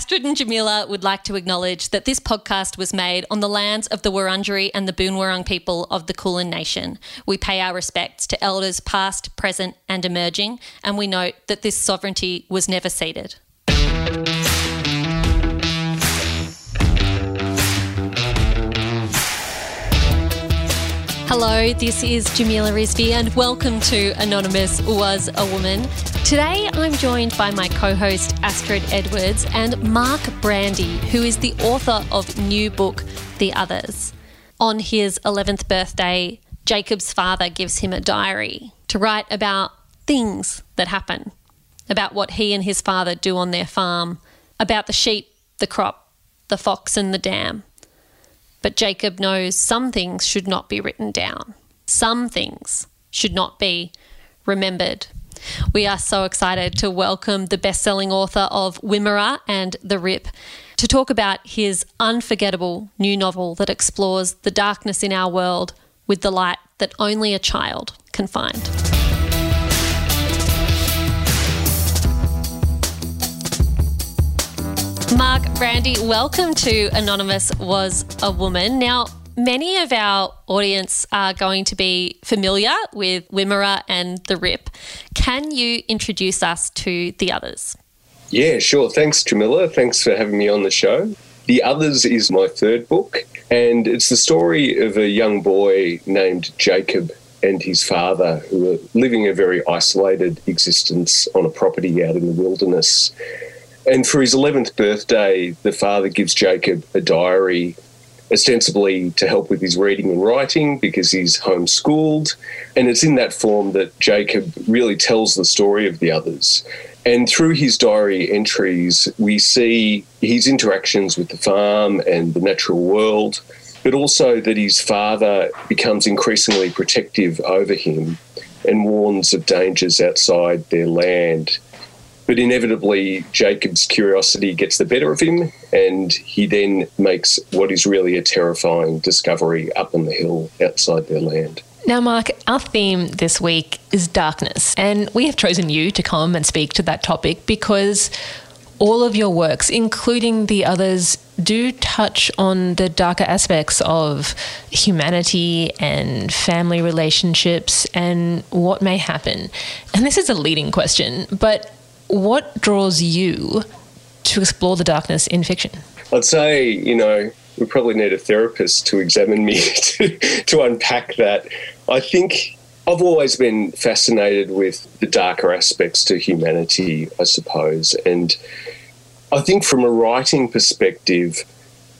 Astrid and Jamila would like to acknowledge that this podcast was made on the lands of the Wurundjeri and the Boonwurrung people of the Kulin Nation. We pay our respects to elders past, present, and emerging, and we note that this sovereignty was never ceded. Hello, this is Jamila Rizvi, and welcome to Anonymous Was a Woman. Today, I'm joined by my co host Astrid Edwards and Mark Brandi, who is the author of new book, The Others. On his 11th birthday, Jacob's father gives him a diary to write about things that happen, about what he and his father do on their farm, about the sheep, the crop, the fox, and the dam. But Jacob knows some things should not be written down. Some things should not be remembered. We are so excited to welcome the best selling author of Wimmera and The Rip to talk about his unforgettable new novel that explores the darkness in our world with the light that only a child can find. Mark Brandi, welcome to Anonymous Was a Woman. Now, many of our audience are going to be familiar with Wimmera and The Rip. Can you introduce us to the others? Yeah, sure. Thanks, Jamila. Thanks for having me on the show. The Others is my third book, and it's the story of a young boy named Jacob and his father who are living a very isolated existence on a property out in the wilderness. And for his 11th birthday, the father gives Jacob a diary, ostensibly to help with his reading and writing because he's homeschooled. And it's in that form that Jacob really tells the story of the others. And through his diary entries, we see his interactions with the farm and the natural world, but also that his father becomes increasingly protective over him and warns of dangers outside their land. But inevitably, Jacob's curiosity gets the better of him, and he then makes what is really a terrifying discovery up on the hill outside their land. Now, Mark, our theme this week is darkness, and we have chosen you to come and speak to that topic because all of your works, including the others, do touch on the darker aspects of humanity and family relationships and what may happen. And this is a leading question, but what draws you to explore the darkness in fiction? I'd say, you know, we probably need a therapist to examine me to, to unpack that. I think I've always been fascinated with the darker aspects to humanity, I suppose. And I think from a writing perspective,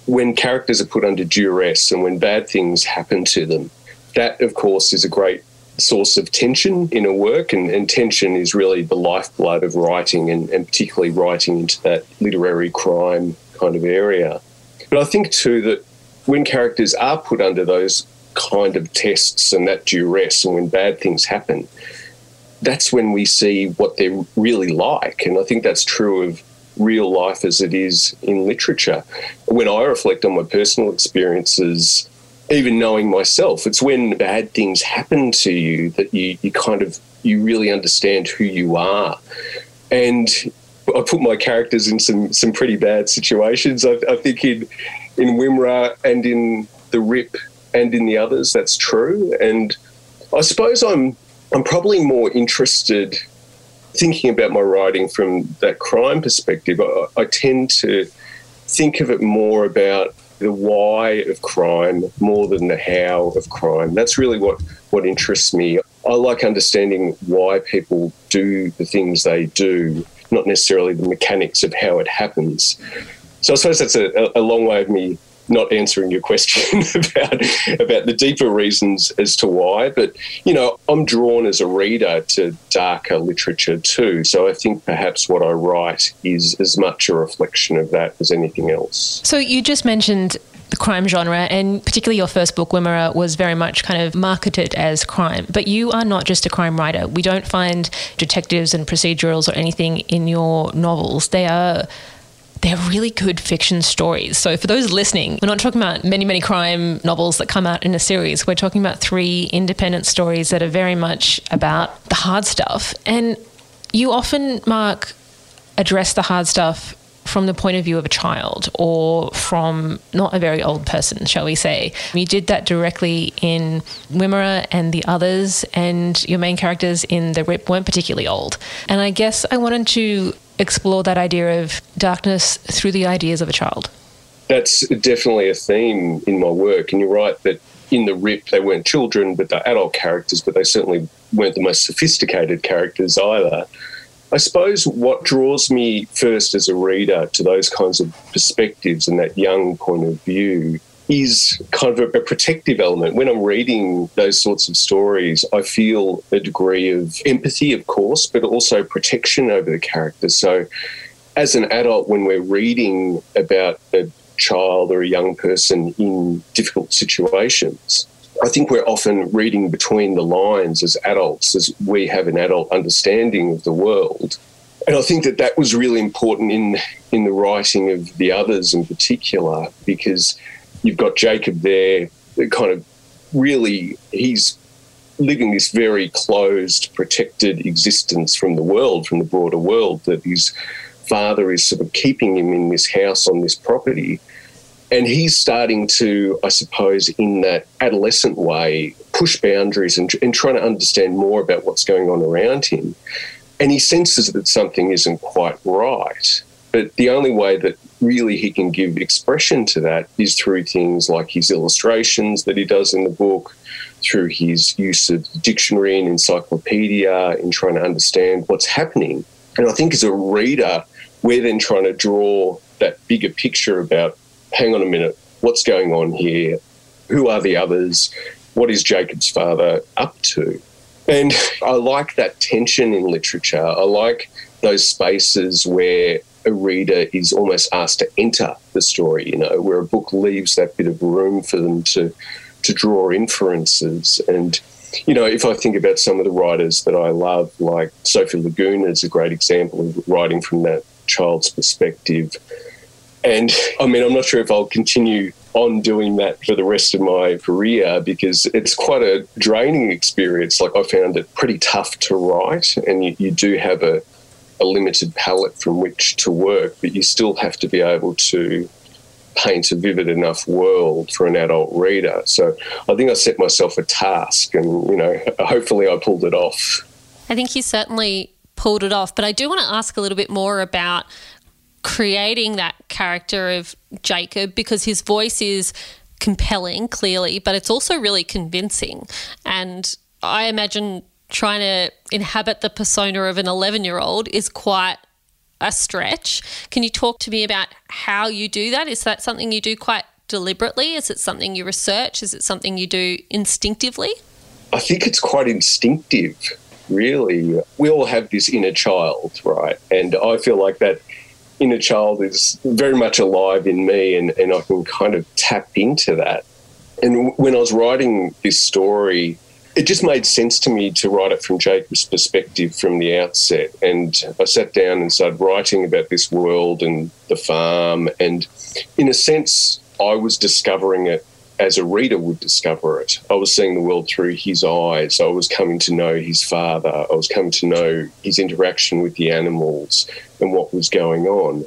when characters are put under duress and when bad things happen to them, that, of course, is a great source of tension in a work, and, and tension is really the lifeblood of writing, and, and particularly writing into that literary crime kind of area. But I think too that when characters are put under those kind of tests and that duress, and when bad things happen, that's when we see what they're really like. And I think that's true of real life as it is in literature. When I reflect on my personal experiences, even knowing myself, it's when bad things happen to you that you, you kind of you really understand who you are. And I put my characters in some some pretty bad situations. I, I think in in Wimmera and in the Rip and in the others, that's true. And I suppose I'm I'm probably more interested thinking about my writing from that crime perspective. I, I tend to think of it more about the why of crime more than the how of crime. That's really what, what interests me. I like understanding why people do the things they do, not necessarily the mechanics of how it happens. So I suppose that's a, a long way of me not answering your question about about the deeper reasons as to why. But you know, I'm drawn as a reader to darker literature too. So I think perhaps what I write is as much a reflection of that as anything else. So you just mentioned the crime genre, and particularly your first book, Wimmera, was very much kind of marketed as crime. But you are not just a crime writer. We don't find detectives and procedurals or anything in your novels. They are they're really good fiction stories. So, for those listening, we're not talking about many, many crime novels that come out in a series. We're talking about three independent stories that are very much about the hard stuff. And you often, Mark, address the hard stuff from the point of view of a child or from not a very old person, shall we say. You did that directly in Wimmera and the others, and your main characters in The Rip weren't particularly old. And I guess I wanted to explore that idea of darkness through the ideas of a child. That's definitely a theme in my work, and you're right that in the Rip, they weren't children, but they're adult characters, but they certainly weren't the most sophisticated characters either. I suppose what draws me first as a reader to those kinds of perspectives and that young point of view is kind of a, protective element. When I'm reading those sorts of stories, I feel a degree of empathy, of course, but also protection over the characters. So, as an adult, when we're reading about a child or a young person in difficult situations, I think we're often reading between the lines as adults, as we have an adult understanding of the world. And I think that that was really important in in the writing of the others in particular, because you've got Jacob there, kind of really he's living this very closed, protected existence from the world, from the broader world. That his father is sort of keeping him in this house on this property, and he's starting to, I suppose, in that adolescent way, push boundaries and, and trying to understand more about what's going on around him. And he senses that something isn't quite right. But the only way that really he can give expression to that is through things like his illustrations that he does in the book, through his use of dictionary and encyclopedia in trying to understand what's happening. And I think as a reader, we're then trying to draw that bigger picture about hang on a minute, what's going on here? Who are the others? What is Jacob's father up to? And I like that tension in literature. I like those spaces where a reader is almost asked to enter the story, you know, where a book leaves that bit of room for them to to draw inferences. And, you know, if I think about some of the writers that I love, like Sophie Laguna is a great example of writing from that child's perspective. And I mean, I'm not sure if I'll continue on doing that for the rest of my career because it's quite a draining experience. Like, I found it pretty tough to write, and you, you do have a, a limited palette from which to work, but you still have to be able to paint a vivid enough world for an adult reader. So I think I set myself a task, and, you know, hopefully I pulled it off. I think you certainly pulled it off. But I do want to ask a little bit more about creating that character of Jacob because his voice is compelling, clearly, but it's also really convincing. And I imagine trying to inhabit the persona of an 11 year old is quite a stretch. Can you talk to me about how you do that? Is that something you do quite deliberately? Is it something you research? Is it something you do instinctively? I think it's quite instinctive, really. We all have this inner child, right? And I feel like that inner child is very much alive in me and, and I can kind of tap into that. And when I was writing this story, it just made sense to me to write it from Jacob's perspective from the outset. And I sat down and started writing about this world and the farm. And in a sense, I was discovering it as a reader would discover it. I was seeing the world through his eyes. I was coming to know his father. I was coming to know his interaction with the animals and what was going on.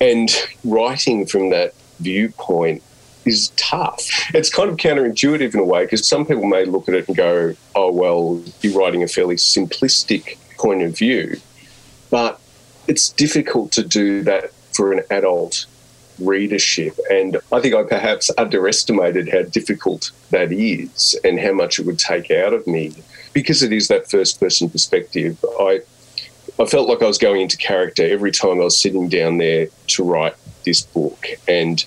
And writing from that viewpoint is tough. It's kind of counterintuitive in a way because some people may look at it and go, oh, well, you're writing a fairly simplistic point of view. But it's difficult to do that for an adult readership. And I think I perhaps underestimated how difficult that is and how much it would take out of me. Because it is that first person perspective, I I felt like I was going into character every time I was sitting down there to write this book. And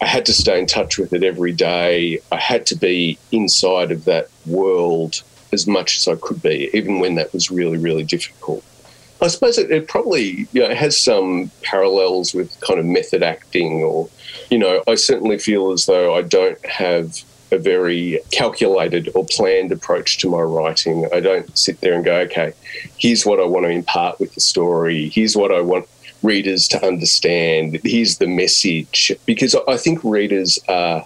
I had to stay in touch with it every day. I had to be inside of that world as much as I could be, even when that was really, really difficult. I suppose it, it probably you know, has some parallels with kind of method acting, or, you know, I certainly feel as though I don't have a very calculated or planned approach to my writing. I don't sit there and go, okay, here's what I want to impart with the story, here's what I want readers to understand, here's the message. Because I think readers are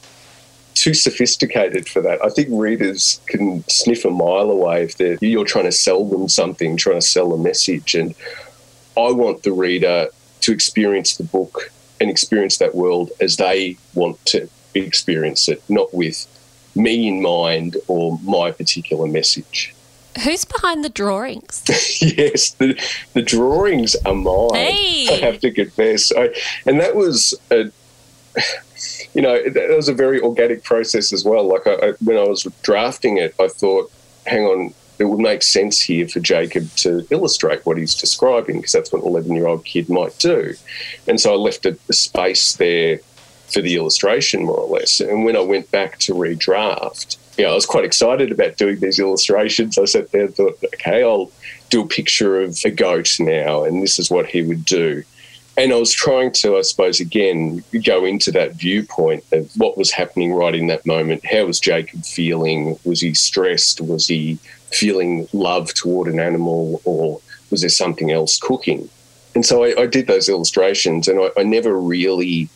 too sophisticated for that. I think readers can sniff a mile away if you're trying to sell them something, trying to sell a message. And I want the reader to experience the book and experience that world as they want to experience it, not with me in mind or my particular message. Who's behind the drawings? yes, the, the drawings are mine. Hey. I have to confess. I, and that was a, you know, that was a very organic process as well. Like I, I, when I was drafting it, I thought, hang on, it would make sense here for Jacob to illustrate what he's describing because that's what an 11 year old kid might do. And so I left a, a space there for the illustration, more or less. And when I went back to redraft, yeah, I was quite excited about doing these illustrations. I sat there and thought, okay, I'll do a picture of a goat now, and this is what he would do. And I was trying to, I suppose, again, go into that viewpoint of what was happening right in that moment. How was Jacob feeling? Was he stressed? Was he feeling love toward an animal, or was there something else cooking? And so I, I did those illustrations, and I, I never really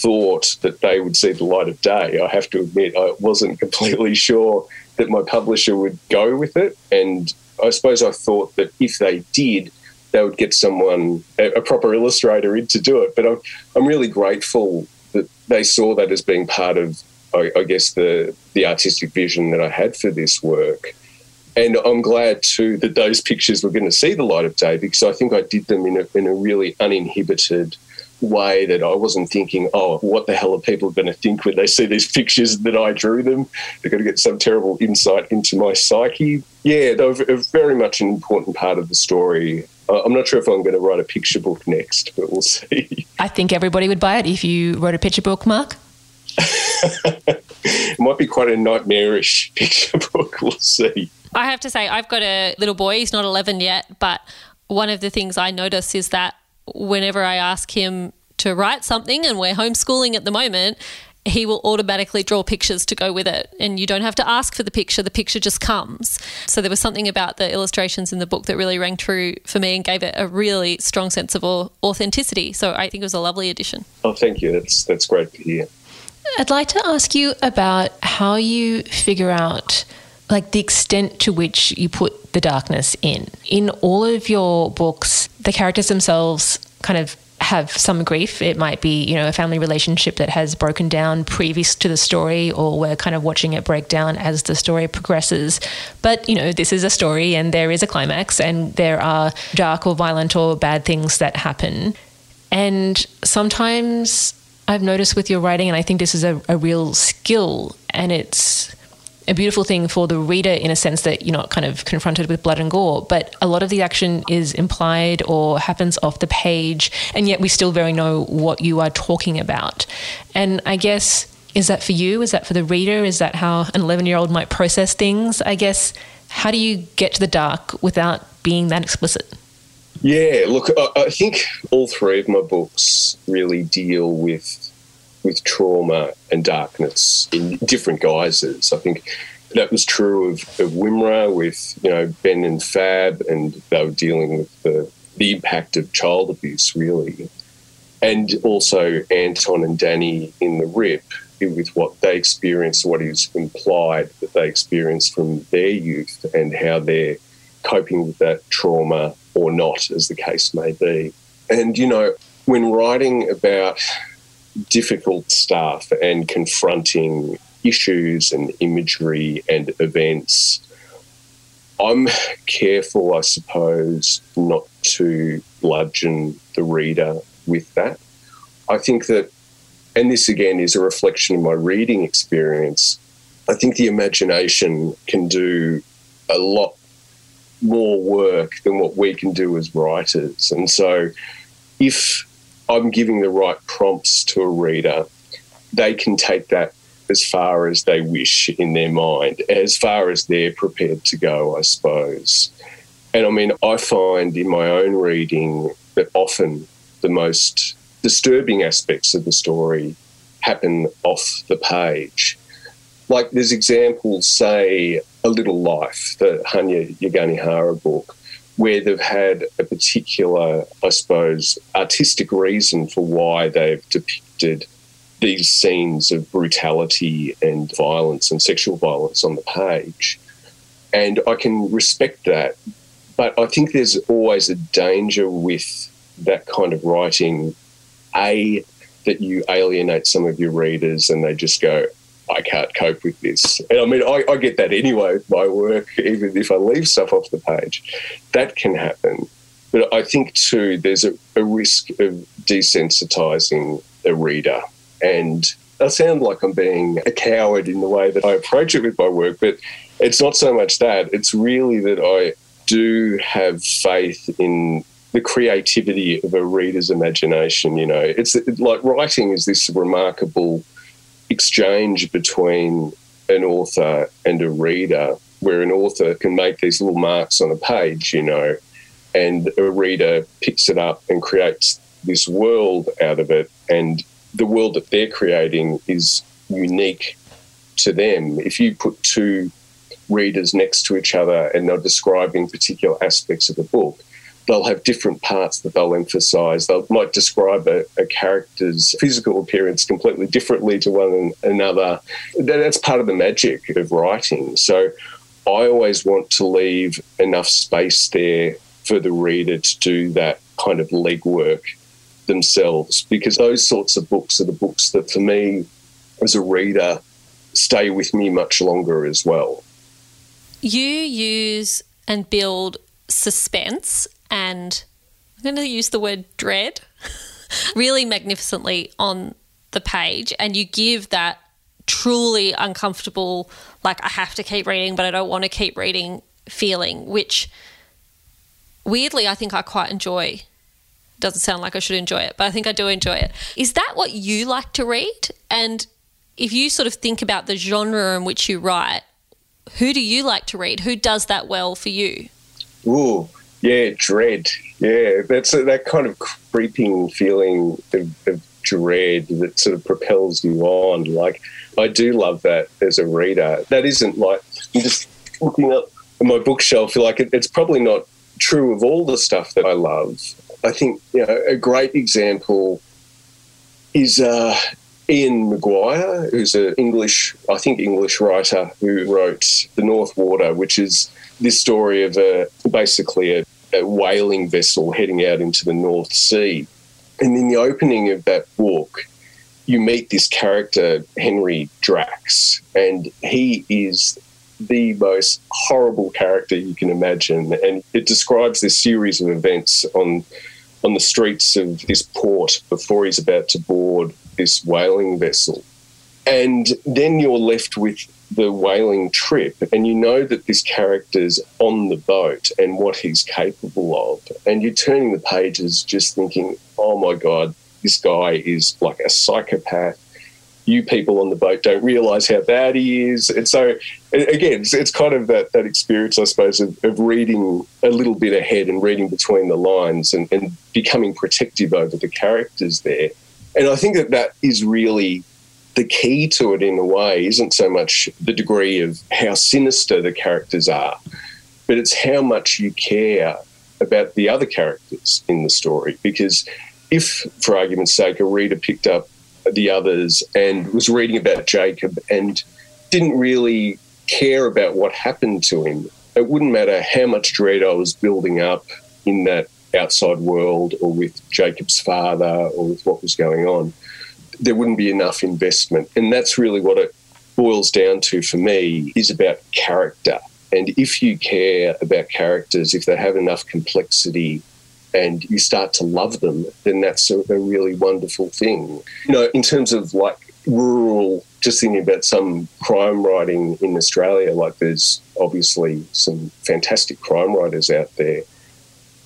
thought that they would see the light of day. I have to admit, I wasn't completely sure that my publisher would go with it. And I suppose I thought that if they did, they would get someone, a, proper illustrator, in to do it. But I'm, I'm really grateful that they saw that as being part of, I, I guess, the, the artistic vision that I had for this work. And I'm glad too that those pictures were going to see the light of day because I think I did them in a, in a really uninhibited, way that I wasn't thinking, oh, what the hell are people going to think when they see these pictures that I drew them? They're going to get some terrible insight into my psyche. Yeah, they're very much an important part of the story. Uh, I'm not sure if I'm going to write a picture book next, but we'll see. I think everybody would buy it if you wrote a picture book, Mark. it might be quite a nightmarish picture book. We'll see. I have to say, I've got a little boy. He's not 11 yet, but one of the things I notice is that whenever I ask him to write something, and we're homeschooling at the moment, he will automatically draw pictures to go with it. And you don't have to ask for the picture, the picture just comes. So there was something about the illustrations in the book that really rang true for me and gave it a really strong sense of authenticity. So I think it was a lovely addition. Oh, thank you. That's, that's great to hear. I'd like to ask you about how you figure out like the extent to which you put the darkness in. In all of your books, the characters themselves kind of have some grief. It might be, you know, a family relationship that has broken down previous to the story, or we're kind of watching it break down as the story progresses. But, you know, this is a story and there is a climax and there are dark or violent or bad things that happen. And sometimes I've noticed with your writing, and I think this is a, a real skill, and it's a beautiful thing for the reader in a sense that you're not kind of confronted with blood and gore, but a lot of the action is implied or happens off the page, and yet we still very know what you are talking about. And I guess, is that for you? Is that for the reader? Is that how an 11 year old might process things? I guess, how do you get to the dark without being that explicit? Yeah, look, I think all three of my books really deal with with trauma and darkness in different guises. I think that was true of, of Wimmera with, you know, Ben and Fab, and they were dealing with the, the impact of child abuse, really. And also Anton and Danny in The Rip with what they experienced, what is implied that they experienced from their youth and how they're coping with that trauma or not, as the case may be. And, you know, when writing about difficult stuff and confronting issues and imagery and events. I'm careful, I suppose, not to bludgeon the reader with that. I think that, and this again is a reflection of my reading experience, I think the imagination can do a lot more work than what we can do as writers. And so if I'm giving the right prompts to a reader, they can take that as far as they wish in their mind, as far as they're prepared to go, I suppose. And I mean, I find in my own reading that often the most disturbing aspects of the story happen off the page. Like there's examples, say, A Little Life, the Hanya Yanagihara book, where they've had a particular, I suppose, artistic reason for why they've depicted these scenes of brutality and violence and sexual violence on the page. And I can respect that. But I think there's always a danger with that kind of writing, A, that you alienate some of your readers and they just go, I can't cope with this. And I mean, I, I get that anyway with my work, even if I leave stuff off the page. That can happen. But I think too, there's a, a risk of desensitizing a reader. And I sound like I'm being a coward in the way that I approach it with my work, but it's not so much that. It's really that I do have faith in the creativity of a reader's imagination. You know, it's like writing is this remarkable exchange between an author and a reader, where an author can make these little marks on a page, you know, and a reader picks it up and creates this world out of it. And the world that they're creating is unique to them. If you put two readers next to each other and they're describing particular aspects of the book, they'll have different parts that they'll emphasize. They might describe a, a, character's physical appearance completely differently to one another. That's part of the magic of writing. So I always want to leave enough space there for the reader to do that kind of legwork themselves because those sorts of books are the books that for me as a reader stay with me much longer as well. You use and build suspense and I'm going to use the word dread really magnificently on the page. And you give that truly uncomfortable, like, I have to keep reading, but I don't want to keep reading feeling, which weirdly I think I quite enjoy. Doesn't sound like I should enjoy it, but I think I do enjoy it. Is that what you like to read? And if you sort of think about the genre in which you write, who do you like to read? Who does that well for you? Ooh, yeah, dread. Yeah, that's a, that kind of creeping feeling of, of dread that sort of propels you on. Like, I do love that as a reader. That isn't like I'm just looking up my bookshelf. Like, it, it's probably not true of all the stuff that I love. I think you know a great example is uh, Ian McGuire, who's an English, I think English writer who wrote The North Water, which is this story of a basically a, a whaling vessel heading out into the North Sea. And in the opening of that book, you meet this character, Henry Drax, and he is the most horrible character you can imagine. And it describes this series of events on on the streets of this port before he's about to board this whaling vessel. And then you're left with the whaling trip, and you know that this character's on the boat and what he's capable of. And you're turning the pages just thinking, oh my God, this guy is like a psychopath. You people on the boat don't realize how bad he is. And so, again, it's, it's kind of that, that experience, I suppose, of, of, reading a little bit ahead and reading between the lines and, and becoming protective over the characters there. And I think that that is really the key to it in a way isn't so much the degree of how sinister the characters are, but it's how much you care about the other characters in the story. Because if, for argument's sake, a reader picked up the others and was reading about Jacob and didn't really care about what happened to him, it wouldn't matter how much dread I was building up in that outside world or with Jacob's father or with what was going on there wouldn't be enough investment. And that's really what it boils down to for me is about character. And if you care about characters, if they have enough complexity and you start to love them, then that's a, a really wonderful thing. You know, in terms of like rural, just thinking about some crime writing in Australia, like there's obviously some fantastic crime writers out there.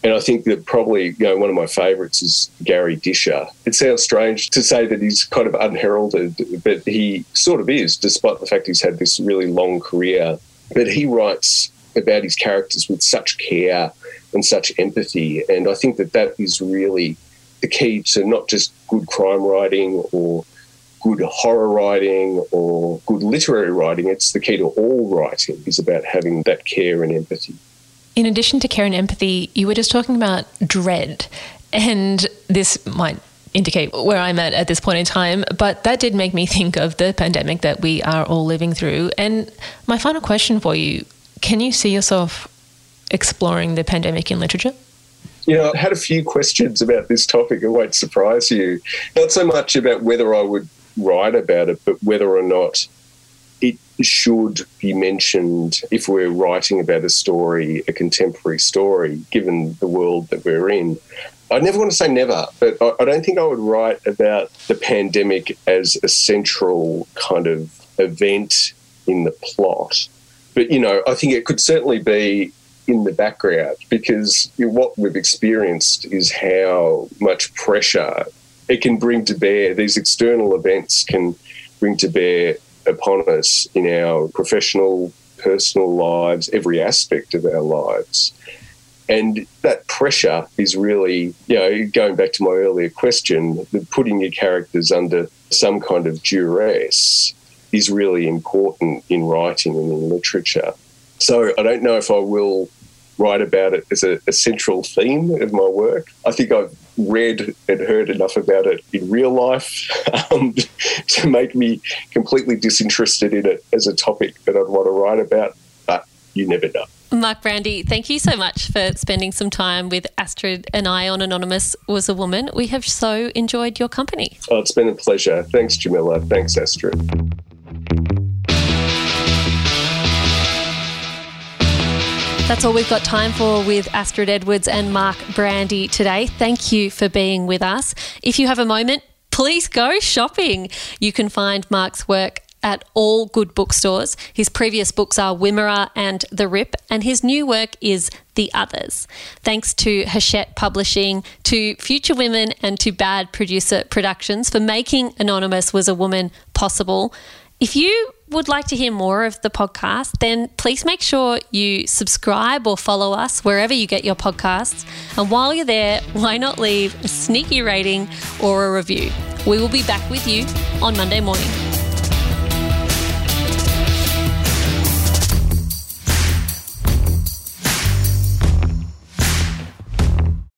And I think that probably, you know, one of my favourites is Garry Disher. It sounds strange to say that he's kind of unheralded, but he sort of is, despite the fact he's had this really long career. But he writes about his characters with such care and such empathy. And I think that that is really the key to not just good crime writing or good horror writing or good literary writing. It's the key to all writing is about having that care and empathy in addition to care and empathy, you were just talking about dread. And this might indicate where I'm at at this point in time, but that did make me think of the pandemic that we are all living through. And my final question for you can you see yourself exploring the pandemic in literature? You know, I had a few questions about this topic. It won't surprise you. Not so much about whether I would write about it, but whether or not should be mentioned if we're writing about a story, a contemporary story, given the world that we're in. I never want to say never, but I don't think I would write about the pandemic as a central kind of event in the plot. But, you know, I think it could certainly be in the background because what we've experienced is how much pressure it can bring to bear. These external events can bring to bear upon us in our professional, personal lives, every aspect of our lives. And that pressure is really, you know, going back to my earlier question, putting your characters under some kind of duress is really important in writing and in literature. So I don't know if I will write about it as a, a, central theme of my work. I think I've read and heard enough about it in real life um, to make me completely disinterested in it as a topic that I'd want to write about, but you never know. Mark Brandi, thank you so much for spending some time with Astrid and I on Anonymous Was a Woman. We have so enjoyed your company. Oh, it's been a pleasure. Thanks, Jamila. Thanks, Astrid. That's all we've got time for with Astrid Edwards and Mark Brandi today. Thank you for being with us. If you have a moment, please go shopping. You can find Mark's work at all good bookstores. His previous books are Wimmera and The Rip, and his new work is The Others. Thanks to Hachette Publishing, to Future Women, and to Bad Producer Productions for making Anonymous Was a Woman possible. If you would like to hear more of the podcast, then please make sure you subscribe or follow us wherever you get your podcasts. And while you're there, why not leave a sneaky rating or a review? We will be back with you on Monday morning.